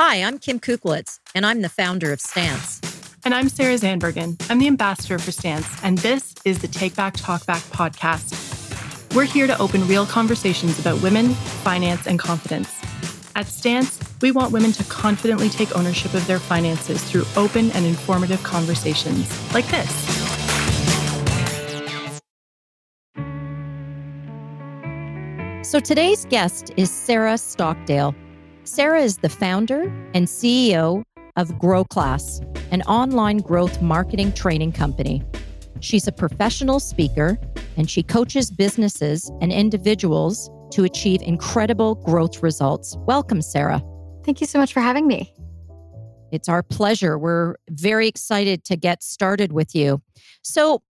Hi, I'm Kim Kuklitz, and I'm the founder of Stance. And I'm Sarah Zandbergen. I'm the ambassador for Stance, and this is the Take Back Talk Back podcast. We're here to open real conversations about women, finance, and confidence. At Stance, we want women to confidently take ownership of their finances through open and informative conversations like this. So today's guest is Sarah Stockdale. Sarah is the founder and CEO of Grow Class, an online growth marketing training company. She's a professional speaker and she coaches businesses and individuals to achieve incredible growth results. Welcome, Sarah. Thank you so much for having me. It's our pleasure. We're very excited to get started with you. So,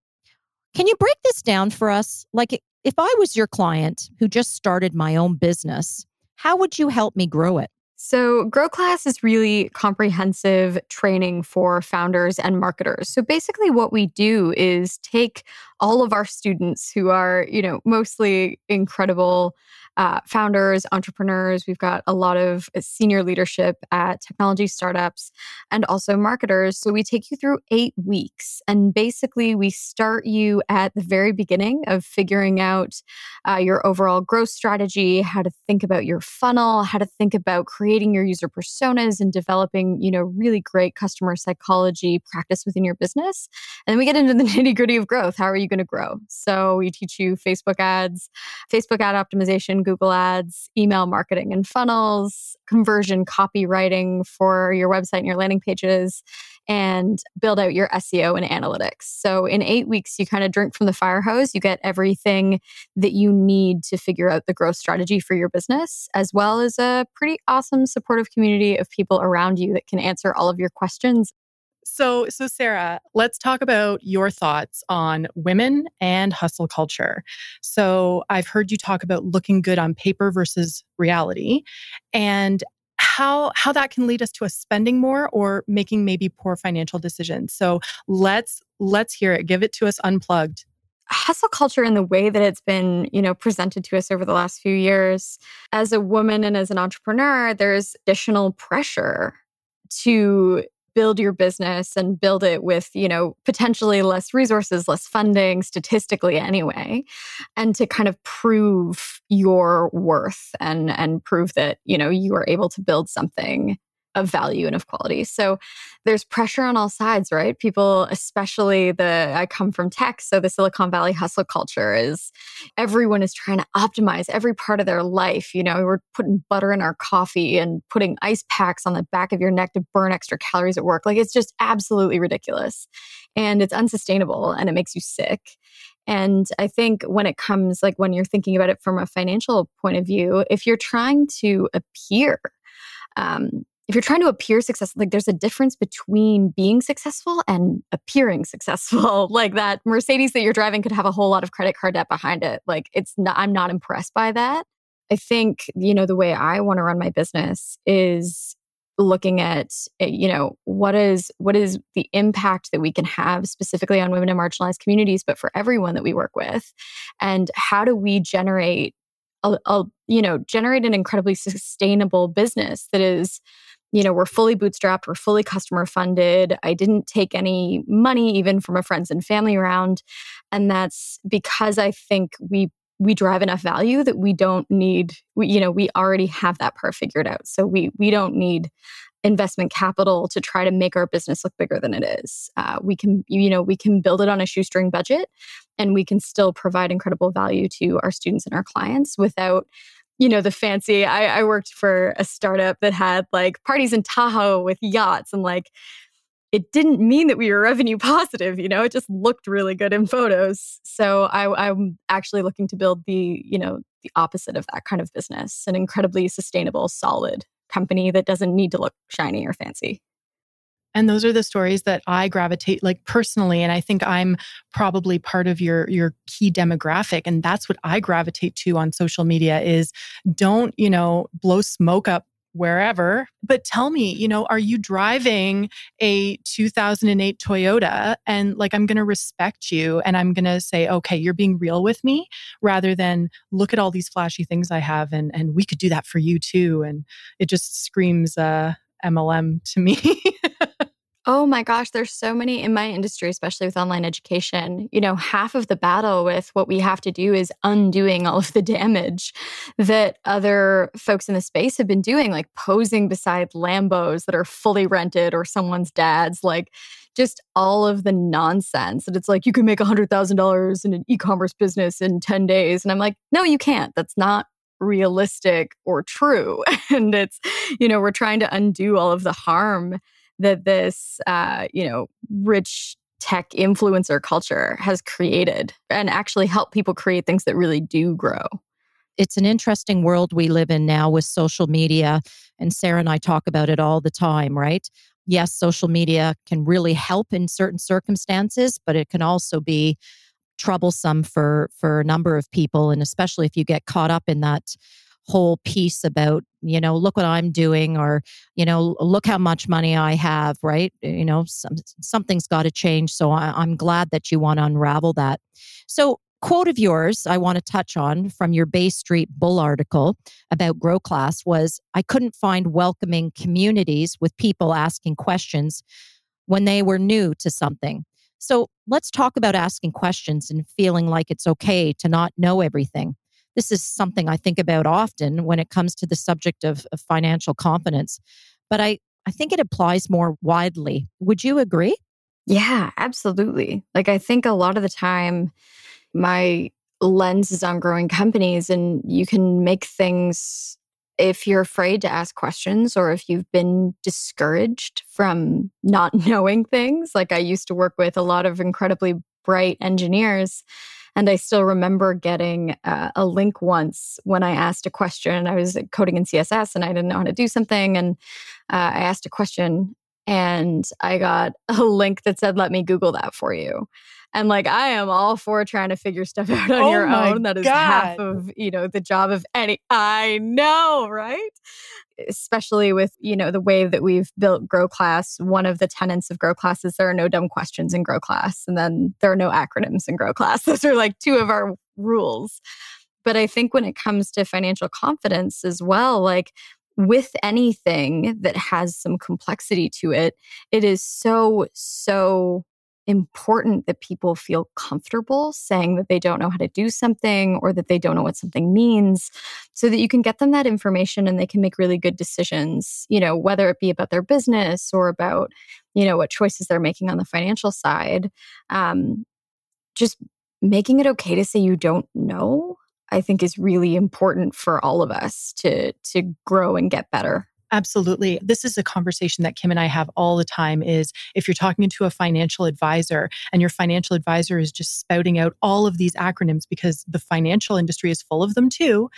can you break this down for us? Like, if I was your client who just started my own business, how would you help me grow it? So, Grow Class is really comprehensive training for founders and marketers. So, basically, what we do is take all of our students who are, you know, mostly incredible uh, founders, entrepreneurs. We've got a lot of uh, senior leadership at technology startups and also marketers. So we take you through eight weeks. And basically, we start you at the very beginning of figuring out uh, your overall growth strategy, how to think about your funnel, how to think about creating your user personas and developing, you know, really great customer psychology practice within your business. And then we get into the nitty gritty of growth. How are you going to grow? So we teach you Facebook ads, Facebook ad optimization, Google Ads, email marketing and funnels, conversion copywriting for your website and your landing pages, and build out your SEO and analytics. So, in eight weeks, you kind of drink from the fire hose. You get everything that you need to figure out the growth strategy for your business, as well as a pretty awesome supportive community of people around you that can answer all of your questions so, so Sarah, let's talk about your thoughts on women and hustle culture. So, I've heard you talk about looking good on paper versus reality and how how that can lead us to us spending more or making maybe poor financial decisions. So, let's let's hear it. Give it to us unplugged hustle culture in the way that it's been you know presented to us over the last few years as a woman and as an entrepreneur there's additional pressure to build your business and build it with, you know, potentially less resources, less funding statistically anyway, and to kind of prove your worth and and prove that, you know, you are able to build something of value and of quality. So there's pressure on all sides, right? People, especially the, I come from tech, so the Silicon Valley hustle culture is everyone is trying to optimize every part of their life. You know, we're putting butter in our coffee and putting ice packs on the back of your neck to burn extra calories at work. Like it's just absolutely ridiculous. And it's unsustainable and it makes you sick. And I think when it comes, like when you're thinking about it from a financial point of view, if you're trying to appear, um, if you're trying to appear successful, like there's a difference between being successful and appearing successful. like that Mercedes that you're driving could have a whole lot of credit card debt behind it. Like it's not, I'm not impressed by that. I think, you know, the way I want to run my business is looking at eh, you know what is what is the impact that we can have specifically on women and marginalized communities but for everyone that we work with and how do we generate a, a you know generate an incredibly sustainable business that is you know, we're fully bootstrapped, we're fully customer funded. I didn't take any money even from a friends and family round. And that's because I think we we drive enough value that we don't need we, you know we already have that part figured out so we we don't need investment capital to try to make our business look bigger than it is uh, we can you know we can build it on a shoestring budget and we can still provide incredible value to our students and our clients without you know, the fancy. I, I worked for a startup that had like parties in Tahoe with yachts and like it didn't mean that we were revenue positive, you know, it just looked really good in photos. So I, I'm actually looking to build the, you know, the opposite of that kind of business, an incredibly sustainable, solid company that doesn't need to look shiny or fancy. And those are the stories that I gravitate like personally. And I think I'm probably part of your, your key demographic. And that's what I gravitate to on social media is don't, you know, blow smoke up wherever. But tell me, you know, are you driving a 2008 Toyota and like I'm going to respect you and I'm going to say, okay, you're being real with me rather than look at all these flashy things I have and and we could do that for you too. And it just screams uh MLM to me. Oh my gosh, there's so many in my industry, especially with online education. You know, half of the battle with what we have to do is undoing all of the damage that other folks in the space have been doing, like posing beside Lambos that are fully rented or someone's dad's, like just all of the nonsense that it's like you can make $100,000 in an e commerce business in 10 days. And I'm like, no, you can't. That's not realistic or true. and it's, you know, we're trying to undo all of the harm that this, uh, you know, rich tech influencer culture has created and actually help people create things that really do grow. It's an interesting world we live in now with social media. And Sarah and I talk about it all the time, right? Yes, social media can really help in certain circumstances, but it can also be troublesome for for a number of people and especially if you get caught up in that whole piece about you know look what i'm doing or you know look how much money i have right? You know some, something's got to change so I, i'm glad that you want to unravel that. So quote of yours i want to touch on from your bay street bull article about grow class was i couldn't find welcoming communities with people asking questions when they were new to something so let's talk about asking questions and feeling like it's okay to not know everything this is something I think about often when it comes to the subject of, of financial confidence. But I, I think it applies more widely. Would you agree? Yeah, absolutely. Like, I think a lot of the time, my lens is on growing companies, and you can make things if you're afraid to ask questions or if you've been discouraged from not knowing things. Like, I used to work with a lot of incredibly bright engineers and I still remember getting uh, a link once when I asked a question. I was coding in CSS and I didn't know how to do something. And uh, I asked a question and I got a link that said, let me Google that for you. And like I am all for trying to figure stuff out on oh your own. That is God. half of, you know, the job of any I know, right? Especially with, you know, the way that we've built Grow Class. One of the tenets of Grow Class is there are no dumb questions in Grow Class. And then there are no acronyms in Grow Class. Those are like two of our rules. But I think when it comes to financial confidence as well, like with anything that has some complexity to it, it is so, so important that people feel comfortable saying that they don't know how to do something or that they don't know what something means so that you can get them that information and they can make really good decisions you know whether it be about their business or about you know what choices they're making on the financial side um, just making it okay to say you don't know i think is really important for all of us to to grow and get better Absolutely. This is a conversation that Kim and I have all the time is if you're talking to a financial advisor and your financial advisor is just spouting out all of these acronyms because the financial industry is full of them too,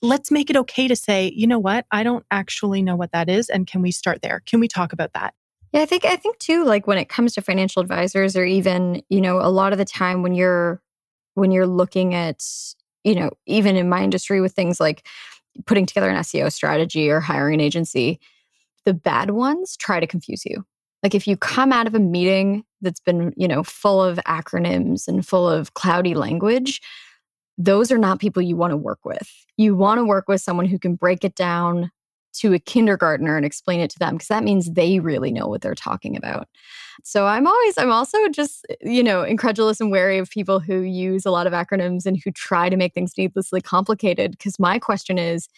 let's make it okay to say, you know what? I don't actually know what that is and can we start there? Can we talk about that? Yeah, I think I think too like when it comes to financial advisors or even, you know, a lot of the time when you're when you're looking at, you know, even in my industry with things like putting together an SEO strategy or hiring an agency, the bad ones try to confuse you. Like if you come out of a meeting that's been, you know, full of acronyms and full of cloudy language, those are not people you want to work with. You want to work with someone who can break it down to a kindergartner and explain it to them because that means they really know what they're talking about. So I'm always, I'm also just, you know, incredulous and wary of people who use a lot of acronyms and who try to make things needlessly complicated. Because my question is,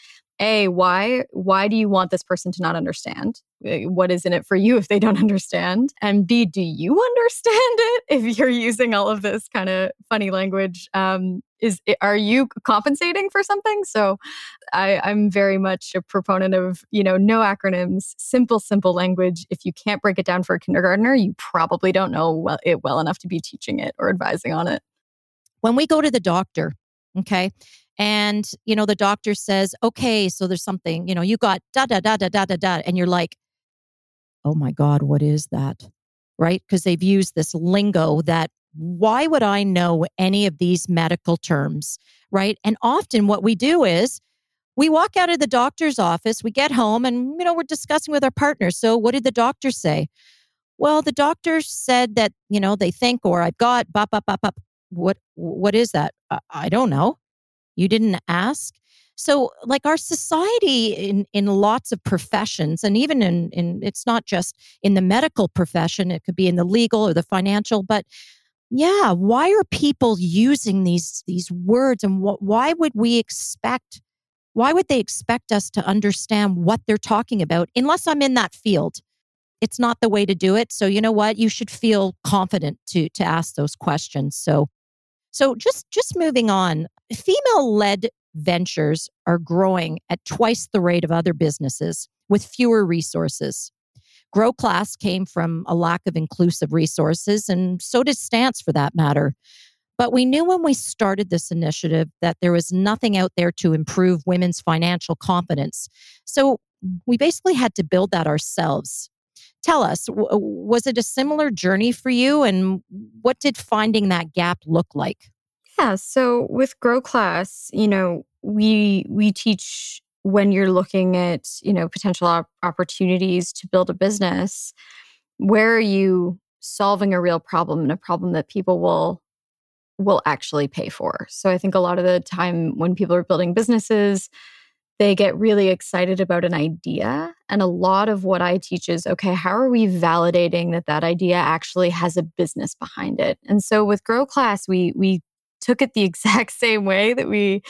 a why why do you want this person to not understand? Eh, what is in it for you if they don't understand? And b do you understand it if you're using all of this kind of funny language? Um, is it, are you compensating for something? So I, i'm very much a proponent of you know no acronyms simple simple language. If you can't break it down for a kindergartner you probably don't know well, it well enough to be teaching it or advising on it. When we go to the doctor okay and you know the doctor says okay so there's something you know you got da da da da da da da and you're like oh my god what is that right because they've used this lingo that why would I know any of these medical terms? Right. And often what we do is we walk out of the doctor's office, we get home, and, you know, we're discussing with our partners. So, what did the doctor say? Well, the doctor said that, you know, they think, or I've got, bop, bop, bop, bop. What, what is that? I don't know. You didn't ask. So, like our society in, in lots of professions, and even in, in it's not just in the medical profession, it could be in the legal or the financial, but yeah, why are people using these these words and what why would we expect why would they expect us to understand what they're talking about unless I'm in that field? It's not the way to do it. So you know what? You should feel confident to to ask those questions. So so just just moving on, female led ventures are growing at twice the rate of other businesses with fewer resources. Grow Class came from a lack of inclusive resources, and so did Stance for that matter. But we knew when we started this initiative that there was nothing out there to improve women's financial confidence. So we basically had to build that ourselves. Tell us, was it a similar journey for you? And what did finding that gap look like? Yeah, so with Grow Class, you know, we we teach when you're looking at, you know, potential op- opportunities to build a business, where are you solving a real problem and a problem that people will will actually pay for. So I think a lot of the time when people are building businesses, they get really excited about an idea. And a lot of what I teach is okay, how are we validating that that idea actually has a business behind it? And so with Grow Class, we, we took it the exact same way that we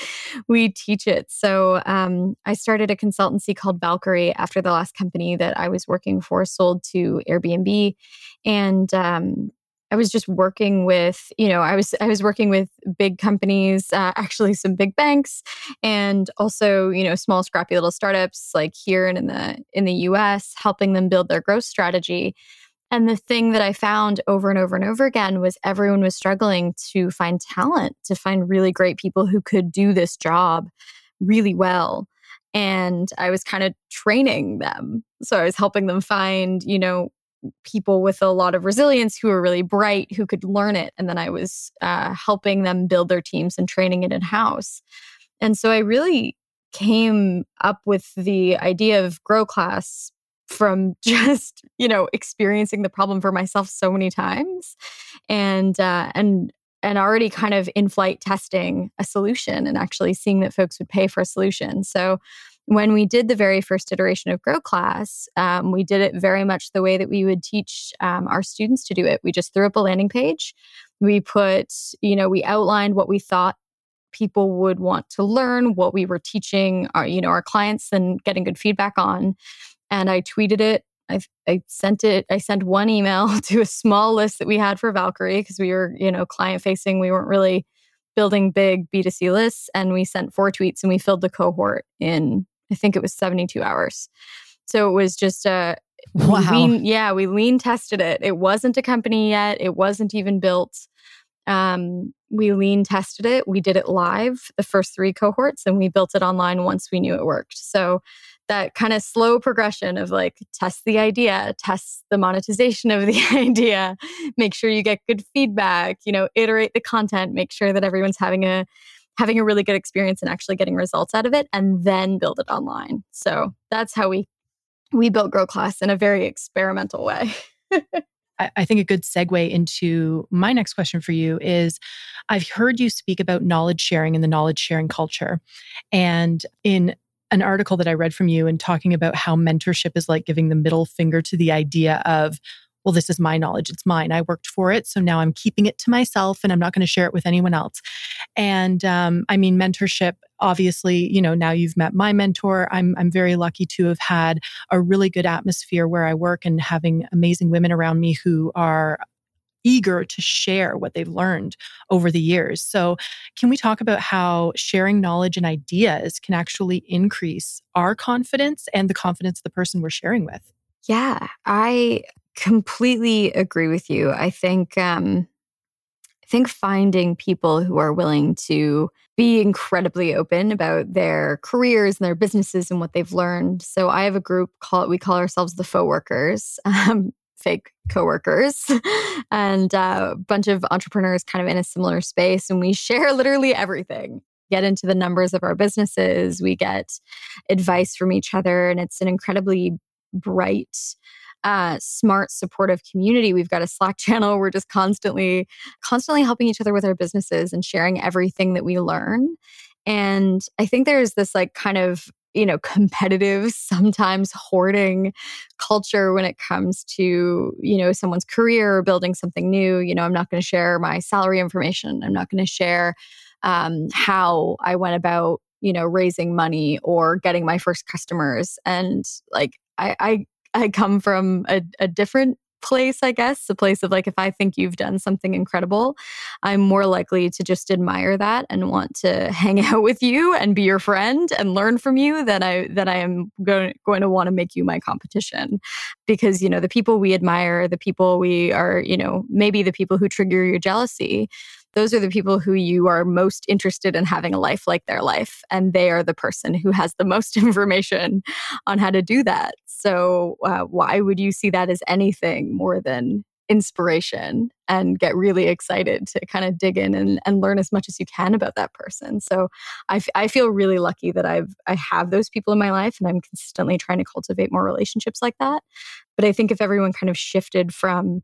we teach it. So um, I started a consultancy called Valkyrie after the last company that I was working for sold to Airbnb, and um, I was just working with, you know, I was I was working with big companies, uh, actually some big banks, and also you know small scrappy little startups like here and in the in the U.S. helping them build their growth strategy. And the thing that I found over and over and over again was everyone was struggling to find talent, to find really great people who could do this job really well. And I was kind of training them. So I was helping them find, you know, people with a lot of resilience who were really bright who could learn it and then i was uh, helping them build their teams and training it in house and so i really came up with the idea of grow class from just you know experiencing the problem for myself so many times and uh, and and already kind of in flight testing a solution and actually seeing that folks would pay for a solution so when we did the very first iteration of Grow Class, um, we did it very much the way that we would teach um, our students to do it. We just threw up a landing page. We put, you know, we outlined what we thought people would want to learn, what we were teaching our, you know, our clients and getting good feedback on. And I tweeted it. I, I sent it. I sent one email to a small list that we had for Valkyrie because we were, you know, client facing. We weren't really building big B2C lists. And we sent four tweets and we filled the cohort in I think it was 72 hours. So it was just a wow. Lean, yeah, we lean tested it. It wasn't a company yet. It wasn't even built. Um, we lean tested it. We did it live, the first three cohorts, and we built it online once we knew it worked. So that kind of slow progression of like test the idea, test the monetization of the idea, make sure you get good feedback, you know, iterate the content, make sure that everyone's having a having a really good experience and actually getting results out of it and then build it online. So that's how we we built Grow Class in a very experimental way. I think a good segue into my next question for you is I've heard you speak about knowledge sharing and the knowledge sharing culture. And in an article that I read from you and talking about how mentorship is like giving the middle finger to the idea of well, this is my knowledge. It's mine. I worked for it. So now I'm keeping it to myself and I'm not going to share it with anyone else. And um, I mean, mentorship, obviously, you know, now you've met my mentor. I'm, I'm very lucky to have had a really good atmosphere where I work and having amazing women around me who are eager to share what they've learned over the years. So, can we talk about how sharing knowledge and ideas can actually increase our confidence and the confidence of the person we're sharing with? Yeah, I completely agree with you. I think um, I think finding people who are willing to be incredibly open about their careers and their businesses and what they've learned. So I have a group called we call ourselves the faux workers. Um, fake coworkers and uh, a bunch of entrepreneurs kind of in a similar space and we share literally everything get into the numbers of our businesses we get advice from each other and it's an incredibly bright uh, smart, supportive community. We've got a Slack channel. We're just constantly, constantly helping each other with our businesses and sharing everything that we learn. And I think there's this like kind of you know competitive sometimes hoarding culture when it comes to you know someone's career or building something new you know i'm not going to share my salary information i'm not going to share um, how i went about you know raising money or getting my first customers. And like i i, I come from a, a different place, I guess, a place of like, if I think you've done something incredible, I'm more likely to just admire that and want to hang out with you and be your friend and learn from you than I, than I am going, going to want to make you my competition. Because, you know, the people we admire, the people we are, you know, maybe the people who trigger your jealousy, those are the people who you are most interested in having a life like their life. And they are the person who has the most information on how to do that. So, uh, why would you see that as anything more than inspiration and get really excited to kind of dig in and, and learn as much as you can about that person. So I, f- I feel really lucky that I've I have those people in my life and I'm consistently trying to cultivate more relationships like that. But I think if everyone kind of shifted from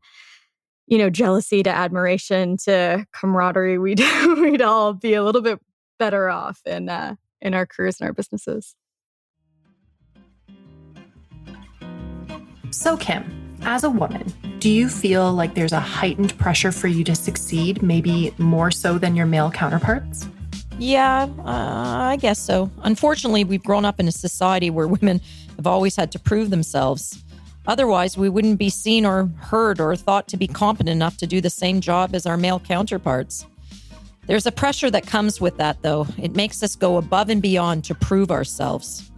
you know, jealousy to admiration to camaraderie, we'd we'd all be a little bit better off in uh, in our careers and our businesses. So, Kim, as a woman, do you feel like there's a heightened pressure for you to succeed, maybe more so than your male counterparts? Yeah, uh, I guess so. Unfortunately, we've grown up in a society where women have always had to prove themselves. Otherwise, we wouldn't be seen or heard or thought to be competent enough to do the same job as our male counterparts. There's a pressure that comes with that, though. It makes us go above and beyond to prove ourselves.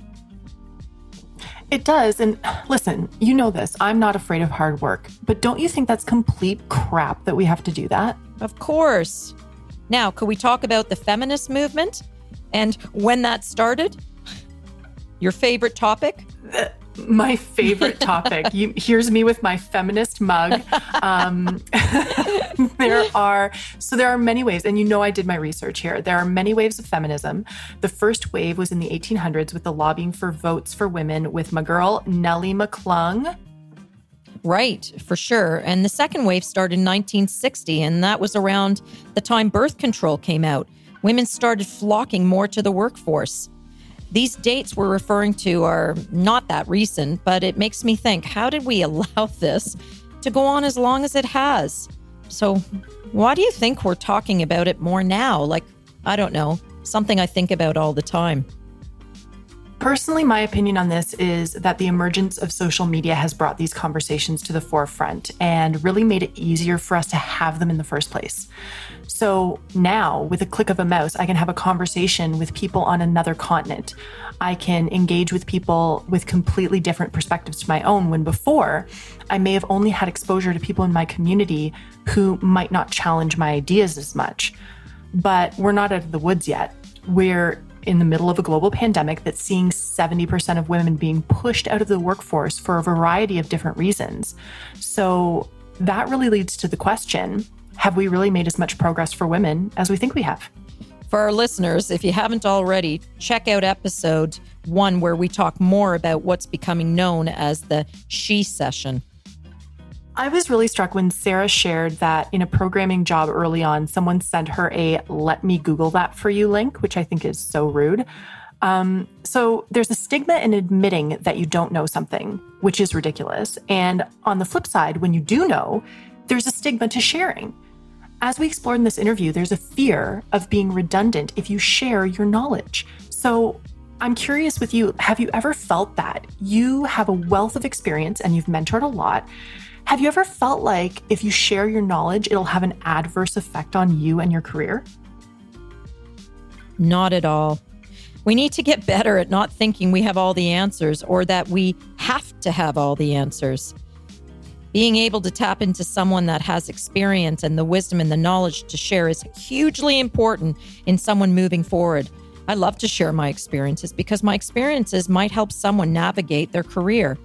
It does. And listen, you know this. I'm not afraid of hard work. But don't you think that's complete crap that we have to do that? Of course. Now, could we talk about the feminist movement and when that started? Your favorite topic? Uh, My favorite topic. you, here's me with my feminist mug. Um, there are so there are many waves, and you know I did my research here. There are many waves of feminism. The first wave was in the 1800s with the lobbying for votes for women with my girl Nellie McClung. Right, for sure. And the second wave started in 1960, and that was around the time birth control came out. Women started flocking more to the workforce. These dates we're referring to are not that recent, but it makes me think how did we allow this to go on as long as it has? So, why do you think we're talking about it more now? Like, I don't know, something I think about all the time. Personally, my opinion on this is that the emergence of social media has brought these conversations to the forefront and really made it easier for us to have them in the first place. So now, with a click of a mouse, I can have a conversation with people on another continent. I can engage with people with completely different perspectives to my own, when before I may have only had exposure to people in my community who might not challenge my ideas as much. But we're not out of the woods yet. We're in the middle of a global pandemic that's seeing 70% of women being pushed out of the workforce for a variety of different reasons. So that really leads to the question have we really made as much progress for women as we think we have? For our listeners, if you haven't already, check out episode one where we talk more about what's becoming known as the She-cession. I was really struck when Sarah shared that in a programming job early on, someone sent her a let me Google that for you link, which I think is so rude. Um, so there's a stigma in admitting that you don't know something, which is ridiculous. And on the flip side, when you do know, there's a stigma to sharing. As we explored in this interview, there's a fear of being redundant if you share your knowledge. So I'm curious with you have you ever felt that? You have a wealth of experience and you've mentored a lot. Have you ever felt like if you share your knowledge, it'll have an adverse effect on you and your career? Not at all. We need to get better at not thinking we have all the answers or that we have to have all the answers. Being able to tap into someone that has experience and the wisdom and the knowledge to share is hugely important in someone moving forward. I love to share my experiences because my experiences might help someone navigate their career.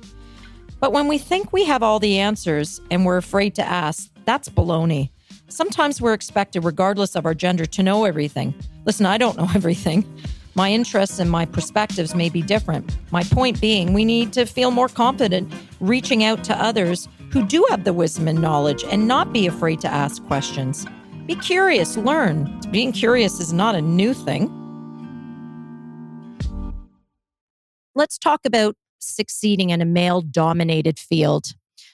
But when we think we have all the answers and we're afraid to ask, that's baloney. Sometimes we're expected, regardless of our gender, to know everything. Listen, I don't know everything. My interests and my perspectives may be different. My point being, we need to feel more confident reaching out to others who do have the wisdom and knowledge and not be afraid to ask questions. Be curious, learn. Being curious is not a new thing. Let's talk about succeeding in a male dominated field.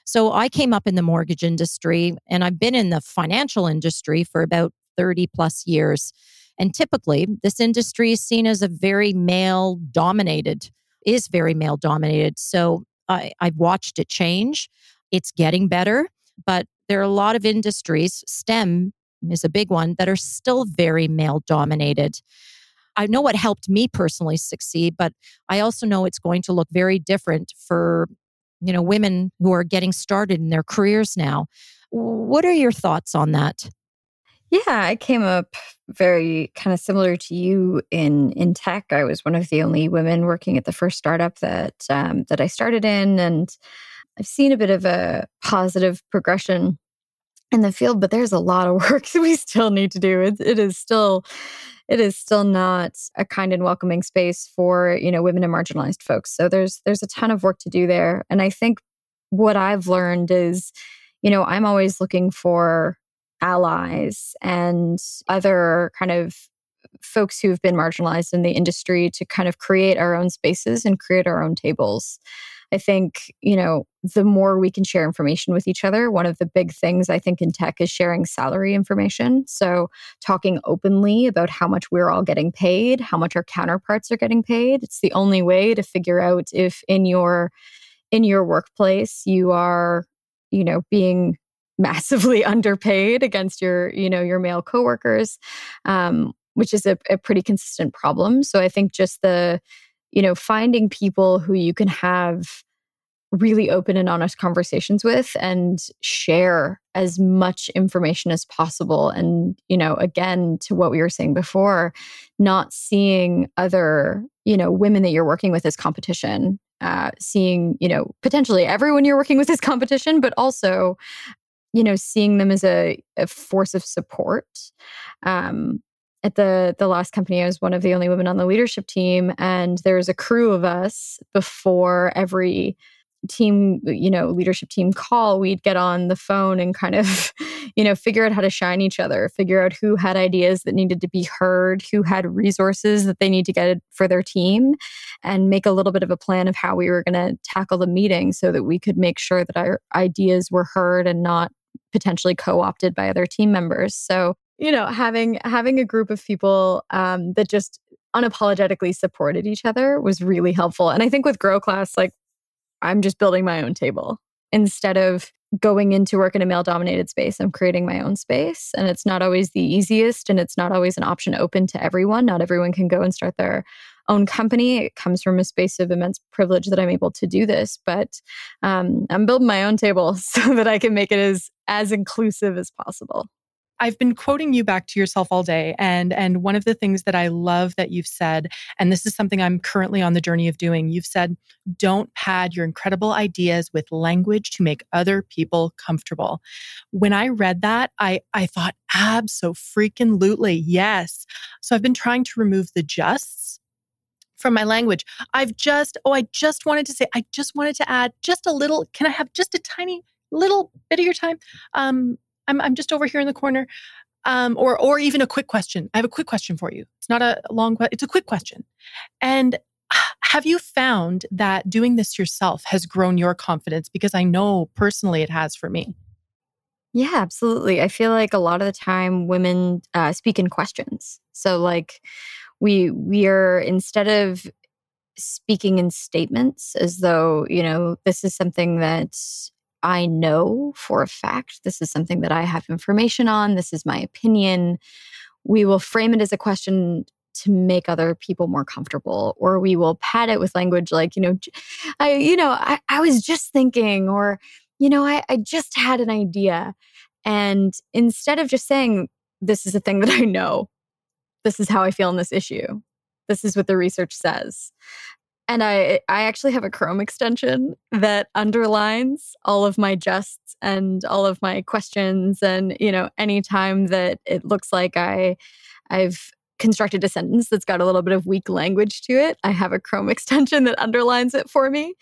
So I came up in the mortgage industry and I've been in the financial industry for about 30 plus years. And typically, this industry is seen as a very male dominated, is very male dominated. So I, I've watched it change. It's getting better, but there are a lot of industries, STEM is a big one, that are still very male dominated. I know what helped me personally succeed, but I also know it's going to look very different for you know women who are getting started in their careers now. What are your thoughts on that? Yeah, I came up very kind of similar to you in in tech. I was one of the only women working at the first startup that um, that I started in, and I've seen a bit of a positive progression in the field. But there's a lot of work that we still need to do. it, it is still it is still not a kind and welcoming space for you know women and marginalized folks. So there's there's a ton of work to do there, and I think what I've learned is, you know, I'm always looking for allies and other kind of folks who've been marginalized in the industry to kind of create our own spaces and create our own tables. I think, you know, the more we can share information with each other, one of the big things I think in tech is sharing salary information. So, talking openly about how much we're all getting paid, how much our counterparts are getting paid. It's the only way to figure out if in your in your workplace you are, you know, being massively underpaid against your you know your male coworkers um, which is a, a pretty consistent problem so i think just the you know finding people who you can have really open and honest conversations with and share as much information as possible. And you know again to what we were saying before not seeing other you know women that you're working with as competition uh, seeing you know potentially everyone you're working with as competition but also you know seeing them as a, a force of support. Um, at the the last company i was one of the only women on the leadership team and there was a crew of us before every team you know leadership team call we'd get on the phone and kind of you know figure out how to shine each other figure out who had ideas that needed to be heard who had resources that they need to get for their team and make a little bit of a plan of how we were going to tackle the meeting so that we could make sure that our ideas were heard and not potentially co-opted by other team members. So you know having having a group of people um, that just unapologetically supported each other was really helpful and i think with grow class like i'm just building my own table instead of going into work in a male dominated space i'm creating my own space and it's not always the easiest and it's not always an option open to everyone not everyone can go and start their own company. It comes from a space of immense privilege that I'm able to do this, but um, I'm building my own table so that I can make it as as inclusive as possible. I've been quoting you back to yourself all day. And, and one of the things that I love that you've said, and this is something I'm currently on the journey of doing, you've said, don't pad your incredible ideas with language to make other people comfortable. When I read that, I, I thought, abso freaking lootly, yes. So I've been trying to remove the justs from my language. I've just, oh, I just wanted to say, I just wanted to add just a little, can I have just a tiny little bit of your time? Um, I'm, I'm just over here in the corner. Um, or, or even a quick question. I have a quick question for you. It's not a long question. It's a quick question. And have you found that doing this yourself has grown your confidence? Because I know personally it has for me. Yeah, absolutely. I feel like a lot of the time women uh, speak in questions. So, like, we we are instead of speaking in statements as though you know this is something that I know for a fact. This is something that I have information on. This is my opinion. We will frame it as a question to make other people more comfortable, or we will pad it with language like, you know, I, you know, I, I was just thinking, or, you know, I, I just had an idea. And instead of just saying, this is a thing that I know, this is how I feel in this issue. This is what the research says. And I I actually have a Chrome extension that underlines all of my jests and all of my questions and you know anytime that it looks like I I've constructed a sentence that's got a little bit of weak language to it, I have a Chrome extension that underlines it for me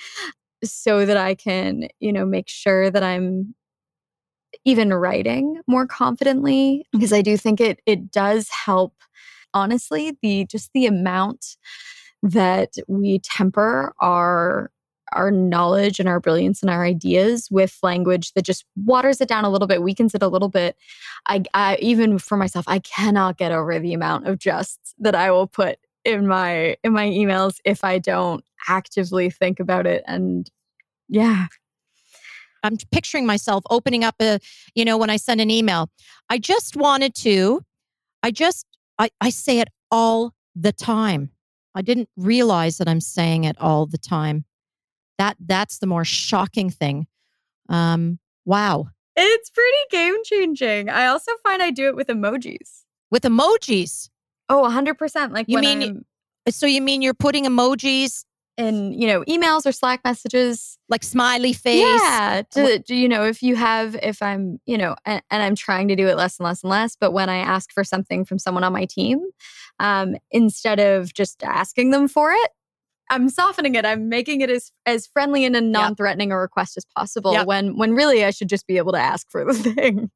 so that I can, you know, make sure that I'm even writing more confidently because mm-hmm. I do think it it does help honestly the just the amount that we temper our our knowledge and our brilliance and our ideas with language that just waters it down a little bit, weakens it a little bit. I, I even for myself, I cannot get over the amount of just that I will put in my in my emails if I don't actively think about it. And yeah. I'm picturing myself opening up a, you know, when I send an email. I just wanted to, I just, I, I say it all the time. I didn't realize that I'm saying it all the time. That that's the more shocking thing. Um, wow. It's pretty game changing. I also find I do it with emojis. With emojis. Oh, 100%. Like you mean I'm, so you mean you're putting emojis in, you know, emails or Slack messages like smiley face? Yeah, to, you know, if you have if I'm, you know, and, and, I'm trying to do it less and less and less, but when I ask for something from someone on my team, um instead of just asking them for it, I'm softening it. I'm making it as as friendly and a non-threatening a request as possible. Yep. When when really I should just be able to ask for the thing.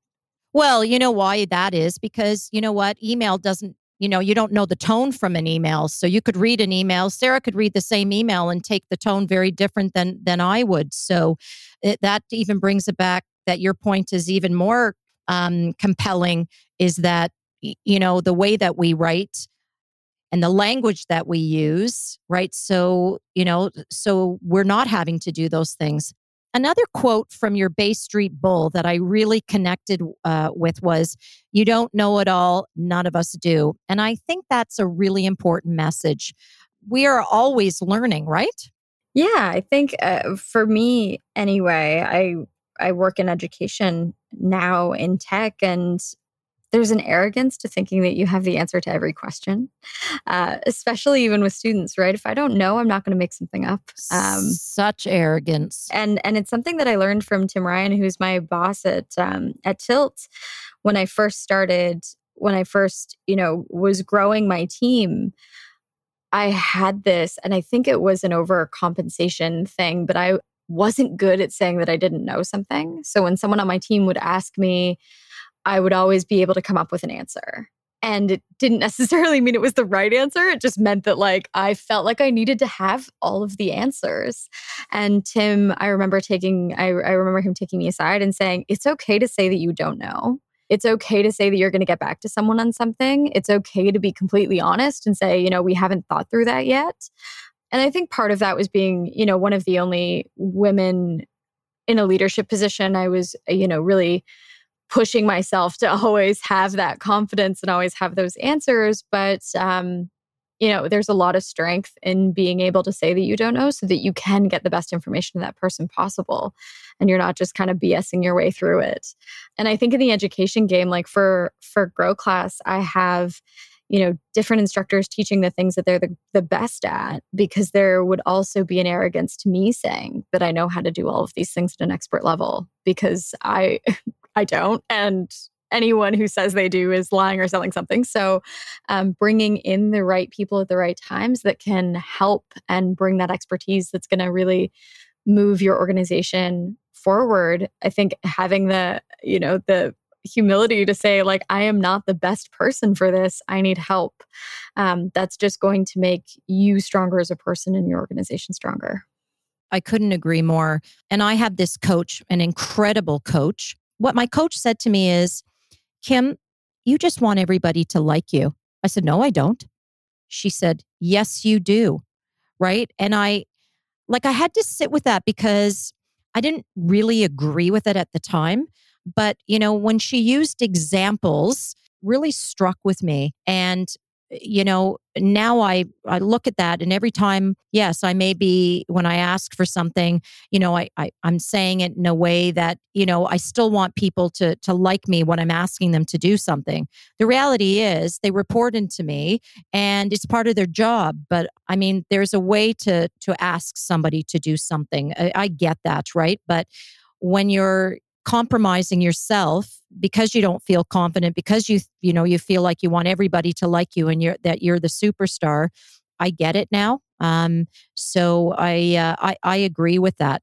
Well, you know why that is because you know what email doesn't. You know, you don't know the tone from an email, so you could read an email. Sarah could read the same email and take the tone very different than than I would. So it, that even brings it back that your point is even more um, compelling. Is that you know the way that we write and the language that we use, right? So, you know, so we're not having to do those things. Another quote from your Bay Street Bull that I really connected uh, with was, You don't know it all, none of us do. And I think that's a really important message. We are always learning, right? Yeah, I think uh, for me anyway, I I work in education now in tech and there's an arrogance to thinking that you have the answer to every question, uh, especially even with students, right? If I don't know, I'm not going to make something up. Um, Such arrogance, and and it's something that I learned from Tim Ryan, who's my boss at um, at Tilt, when I first started. When I first, you know, was growing my team, I had this, and I think it was an overcompensation thing, but I wasn't good at saying that I didn't know something. So when someone on my team would ask me, I would always be able to come up with an answer. And it didn't necessarily mean it was the right answer. It just meant that, like, I felt like I needed to have all of the answers. And Tim, I remember taking, I, I remember him taking me aside and saying, It's okay to say that you don't know. It's okay to say that you're going to get back to someone on something. It's okay to be completely honest and say, you know, we haven't thought through that yet. And I think part of that was being, you know, one of the only women in a leadership position. I was, you know, really pushing myself to always have that confidence and always have those answers. But, um, you know, there's a lot of strength in being able to say that you don't know so that you can get the best information to that person possible. And you're not just kind of BSing your way through it. And I think in the education game, like for for Grow Class, I have you know different instructors teaching the things that they're the, the best at because there would also be an arrogance to me saying that i know how to do all of these things at an expert level because i I don't. And anyone who says they do is lying or selling something. So, um, bringing in the right people at the right times that can help and bring that expertise that's going to really move your organization forward. I think having the, you know, the humility to say like i am not the best person for this i need help um, that's just going to make you stronger as a person and your organization stronger i couldn't agree more and i have this coach an incredible coach what my coach said to me is, Kim, you just want everybody to like you. I said, No, I don't. She said, Yes, you do. Right. And I, like, I had to sit with that because I didn't really agree with it at the time. But, you know, when she used examples, really struck with me. And you know now i i look at that and every time yes i may be when i ask for something you know I, I i'm saying it in a way that you know i still want people to to like me when i'm asking them to do something. The reality is they report into me and it's part of their job but i mean there's a way to to ask somebody to do something. I, I get that right? But when you're compromising yourself because you don't feel confident because you you know you feel like you want everybody to like you and you're that you're the superstar i get it now. Um so i uh, i i agree with that.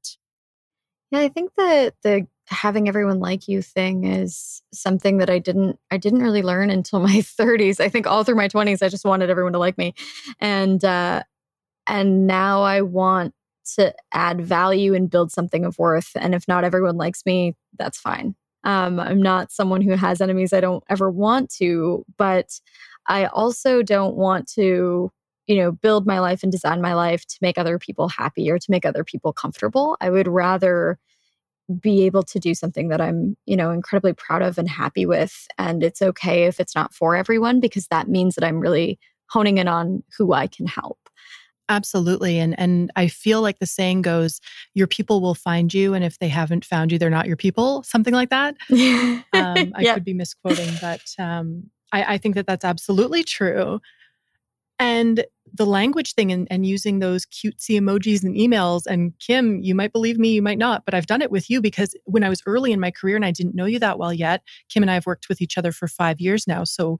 Yeah i think that the having everyone like you thing is something that i didn't i didn't really learn until my 30s i think all through my 20s i just wanted everyone to like me. And uh And now I want to add value and build something of worth. And if not everyone likes me, that's fine. Um, I'm not someone who has enemies I don't ever want to, but I also don't want to, you know, build my life and design my life to make other people happy or to make other people comfortable. I would rather be able to do something that I'm, you know, incredibly proud of and happy with. And it's okay if it's not for everyone because that means that I'm really honing in on who I can help. Absolutely. And and I feel like the saying goes, your people will find you. And if they haven't found you, they're not your people, something like that. um, I yeah. could be misquoting, but um, I, I think that that's absolutely true. And the language thing and, and, using those cutesy emojis and emails. And Kim, you might believe me, you might not, but I've done it with you because when I was early in my career and I didn't know you that well yet, Kim and I have worked with each other for five years now. So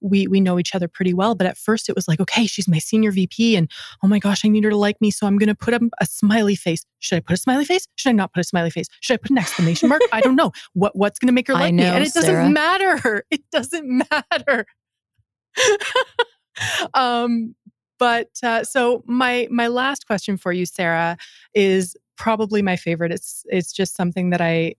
we we know each other pretty well. But at first it was like, okay, she's my senior VP and oh my gosh, I need her to like me. So I'm gonna put a, a smiley face. Should I put a smiley face? Should I not put a smiley face? Should I put an exclamation mark? I don't know. What what's gonna make her like know, me? And it doesn't Sarah. matter. It doesn't matter. um but uh, so my my last question for you, Sarah, is probably my favorite. It's it's just something that I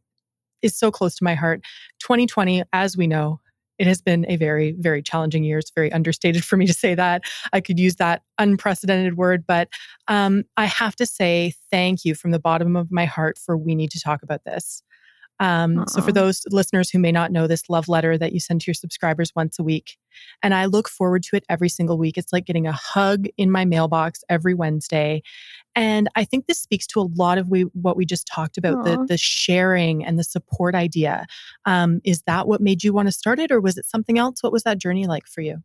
is so close to my heart. 2020, as we know, it has been a very very challenging year. It's very understated for me to say that. I could use that unprecedented word, but um, I have to say thank you from the bottom of my heart for we need to talk about this. Um, so, for those listeners who may not know this love letter that you send to your subscribers once a week, and I look forward to it every single week. It's like getting a hug in my mailbox every Wednesday. And I think this speaks to a lot of we, what we just talked about the, the sharing and the support idea. Um, is that what made you want to start it, or was it something else? What was that journey like for you?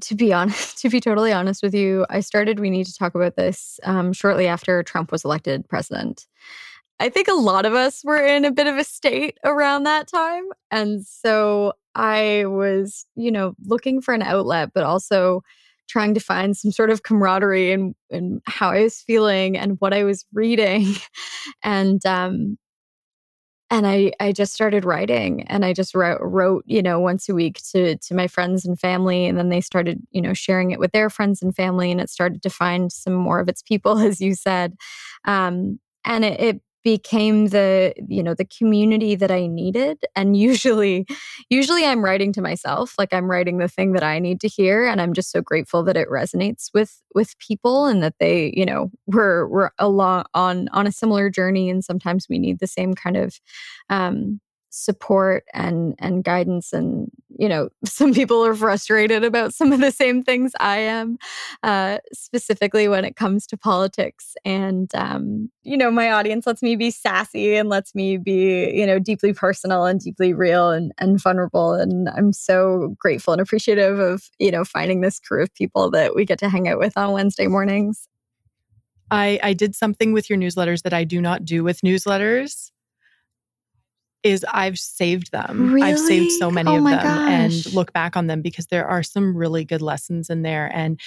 to be honest, to be totally honest with you, I started We Need to Talk About This um, shortly after Trump was elected president. I think a lot of us were in a bit of a state around that time. And so I was, you know, looking for an outlet, but also trying to find some sort of camaraderie in how I was feeling and what I was reading. and um and I, I just started writing and I just wrote, wrote, you know, once a week to, to my friends and family. And then they started, you know, sharing it with their friends and family. And it started to find some more of its people, as you said. Um, and it, it became the you know the community that i needed and usually usually i'm writing to myself like i'm writing the thing that i need to hear and i'm just so grateful that it resonates with with people and that they you know we're we're along on on a similar journey and sometimes we need the same kind of um support and and guidance and you know some people are frustrated about some of the same things i am uh, specifically when it comes to politics and um, you know my audience lets me be sassy and lets me be you know deeply personal and deeply real and, and vulnerable and i'm so grateful and appreciative of you know finding this crew of people that we get to hang out with on wednesday mornings. I, I did something with your newsletters that I do not do with newsletters is I've saved them. Really? I've saved so many oh of them gosh. and look back on them because there are some really good lessons in there. And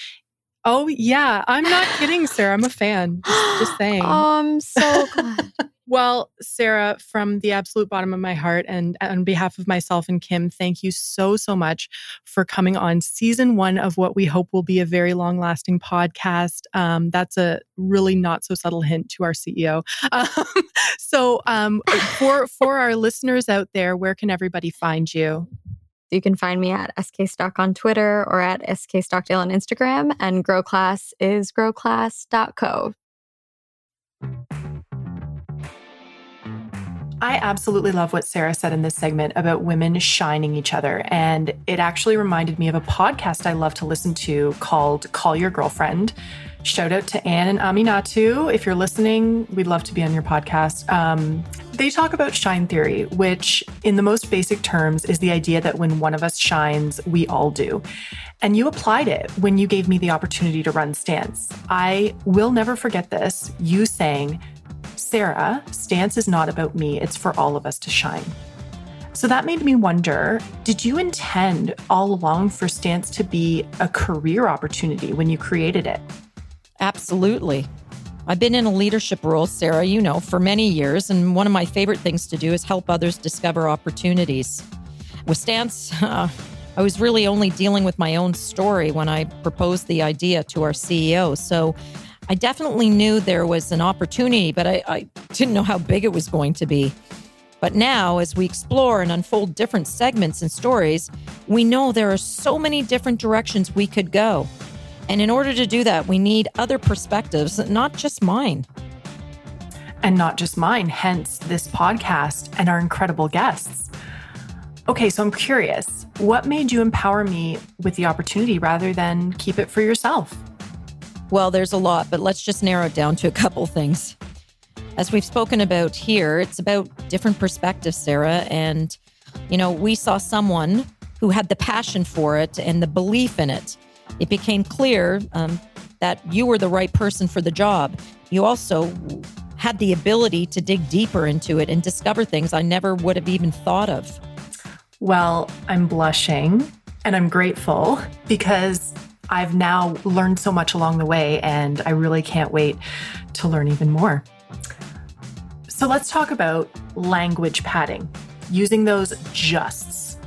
oh yeah, I'm not kidding, Sarah. I'm a fan. Just, just saying. Oh, I'm so glad. Well, Sarah, from the absolute bottom of my heart and on behalf of myself and Kim, thank you so, so much for coming on season one of what we hope will be a very long lasting podcast. Um, that's a really not so subtle hint to our CEO. Um, so, um, for, for our listeners out there, where can everybody find you? You can find me at SK Stock on Twitter or at SK Stockdale on Instagram, and Grow Class is growclass.co. I absolutely love what Sarah said in this segment about women shining each other. And it actually reminded me of a podcast I love to listen to called Call Your Girlfriend. Shout out to Ann and Aminatou. If you're listening, we'd love to be on your podcast. Um, they talk about shine theory, which, in the most basic terms, is the idea that when one of us shines, we all do. And you applied it when you gave me the opportunity to run Stance. I will never forget this. You saying, Sarah, Stance is not about me, it's for all of us to shine. So that made me wonder did you intend all along for Stance to be a career opportunity when you created it? Absolutely. I've been in a leadership role, Sarah, you know, for many years. And one of my favorite things to do is help others discover opportunities. With Stance, uh, I was really only dealing with my own story when I proposed the idea to our CEO. So I definitely knew there was an opportunity, but I, I didn't know how big it was going to be. But now, as we explore and unfold different segments and stories, we know there are so many different directions we could go. And in order to do that, we need other perspectives, not just mine. And not just mine, hence this podcast and our incredible guests. Okay, so I'm curious what made you empower me with the opportunity rather than keep it for yourself? Well, there's a lot, but let's just narrow it down to a couple things. As we've spoken about here, it's about different perspectives, Sarah. And, you know, we saw someone who had the passion for it and the belief in it. It became clear um, that you were the right person for the job. You also had the ability to dig deeper into it and discover things I never would have even thought of. Well, I'm blushing and I'm grateful because I've now learned so much along the way, and I really can't wait to learn even more. So let's talk about language padding, using those justs,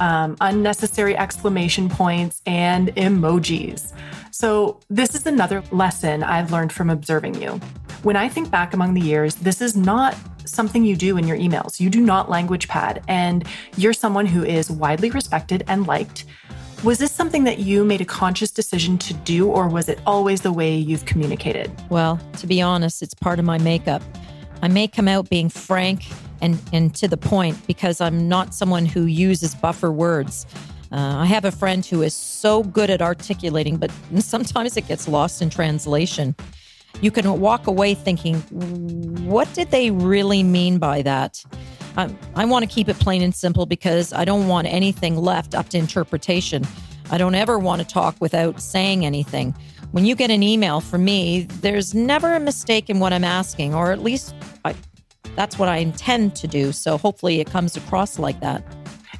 um, unnecessary exclamation points, and emojis. So, this is another lesson I've learned from observing you. When I think back among the years, this is not something you do in your emails. You do not language pad, and you're someone who is widely respected and liked. Was this something that you made a conscious decision to do, or was it always the way you've communicated? Well, to be honest, it's part of my makeup. I may come out being frank and, and to the point because I'm not someone who uses buffer words. Uh, I have a friend who is so good at articulating, but sometimes it gets lost in translation you can walk away thinking, what did they really mean by that? I, I want to keep it plain and simple because I don't want anything left up to interpretation. I don't ever want to talk without saying anything. When you get an email from me, there's never a mistake in what I'm asking, or at least I, that's what I intend to do. So hopefully it comes across like that.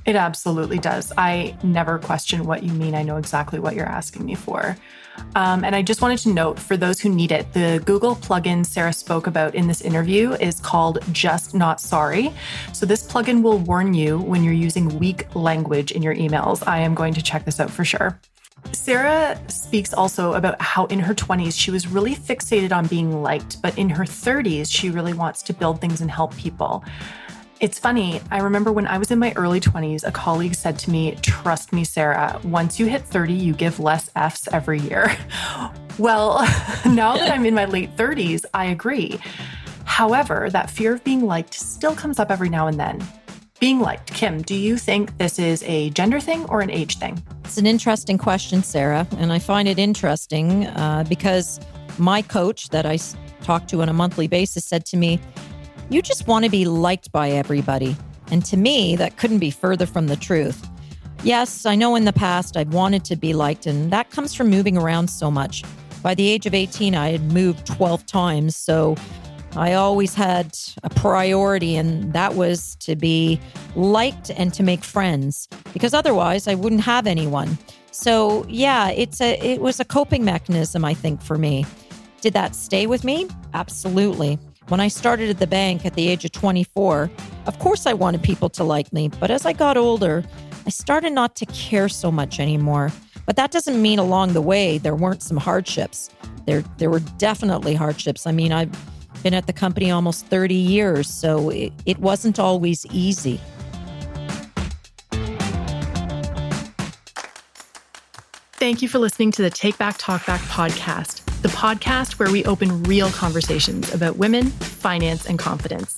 It absolutely does. I never question what you mean. I know exactly what you're asking me for. Um, and I just wanted to note for those who need it, the Google plugin Sarah spoke about in this interview is called Just Not Sorry. So this plugin will warn you when you're using weak language in your emails. I am going to check this out for sure. Sarah speaks also about how in her 20s she was really fixated on being liked, but in her 30s she really wants to build things and help people. It's funny. I remember when I was in my early 20s, a colleague said to me, Trust me, Sarah, once you hit 30, you give less F's every year. well, now that I'm in my late 30s, I agree. However, that fear of being liked still comes up every now and then. Being liked, Kim, do you think this is a gender thing or an age thing? It's an interesting question, Sarah. And I find it interesting uh, because my coach that I talk to on a monthly basis said to me, you just want to be liked by everybody. And to me, that couldn't be further from the truth. Yes, I know in the past I've wanted to be liked, and that comes from moving around so much. By the age of 18, I had moved 12 times. So I always had a priority, and that was to be liked and to make friends, because otherwise I wouldn't have anyone. So yeah, it's a it was a coping mechanism, I think, for me. Did that stay with me? Absolutely. When I started at the bank at the age of 24, of course I wanted people to like me, but as I got older, I started not to care so much anymore. But that doesn't mean along the way there weren't some hardships. There there were definitely hardships. I mean, I've been at the company almost 30 years, so it, it wasn't always easy. Thank you for listening to the Take Back Talk Back podcast the podcast where we open real conversations about women, finance, and confidence.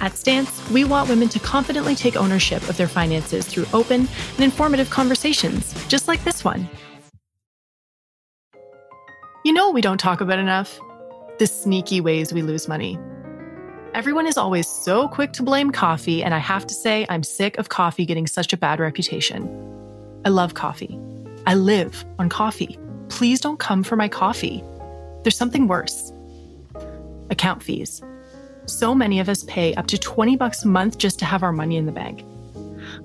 At Stance, we want women to confidently take ownership of their finances through open and informative conversations, just like this one. You know, we don't talk about enough the sneaky ways we lose money. Everyone is always so quick to blame coffee, and I have to say, I'm sick of coffee getting such a bad reputation. I love coffee. I live on coffee please don't come for my coffee. There's something worse account fees. So many of us pay up to 20 bucks a month just to have our money in the bank.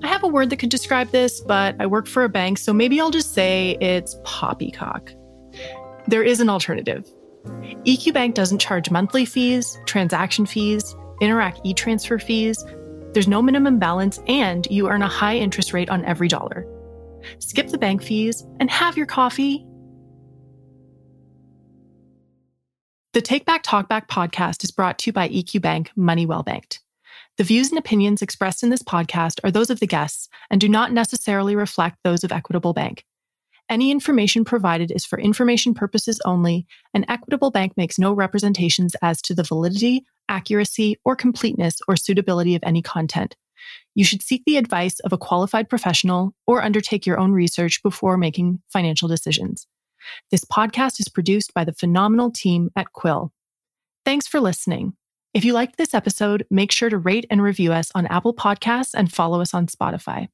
I have a word that could describe this, but I work for a bank, so maybe I'll just say it's poppycock. There is an alternative. EQ Bank doesn't charge monthly fees, transaction fees, Interac e transfer fees. There's no minimum balance, and you earn a high interest rate on every dollar. skip the bank fees, and have your coffee. The Take Back Talk Back podcast is brought to you by EQ Bank Money Well Banked. The views and opinions expressed in this podcast are those of the guests and do not necessarily reflect those of Equitable Bank. Any information provided is for information purposes only, and Equitable Bank makes no representations as to the validity, accuracy, or completeness or suitability of any content. You should seek the advice of a qualified professional or undertake your own research before making financial decisions. This podcast is produced by the phenomenal team at Quill. Thanks for listening. If you liked this episode, make sure to rate and review us on Apple Podcasts and follow us on Spotify.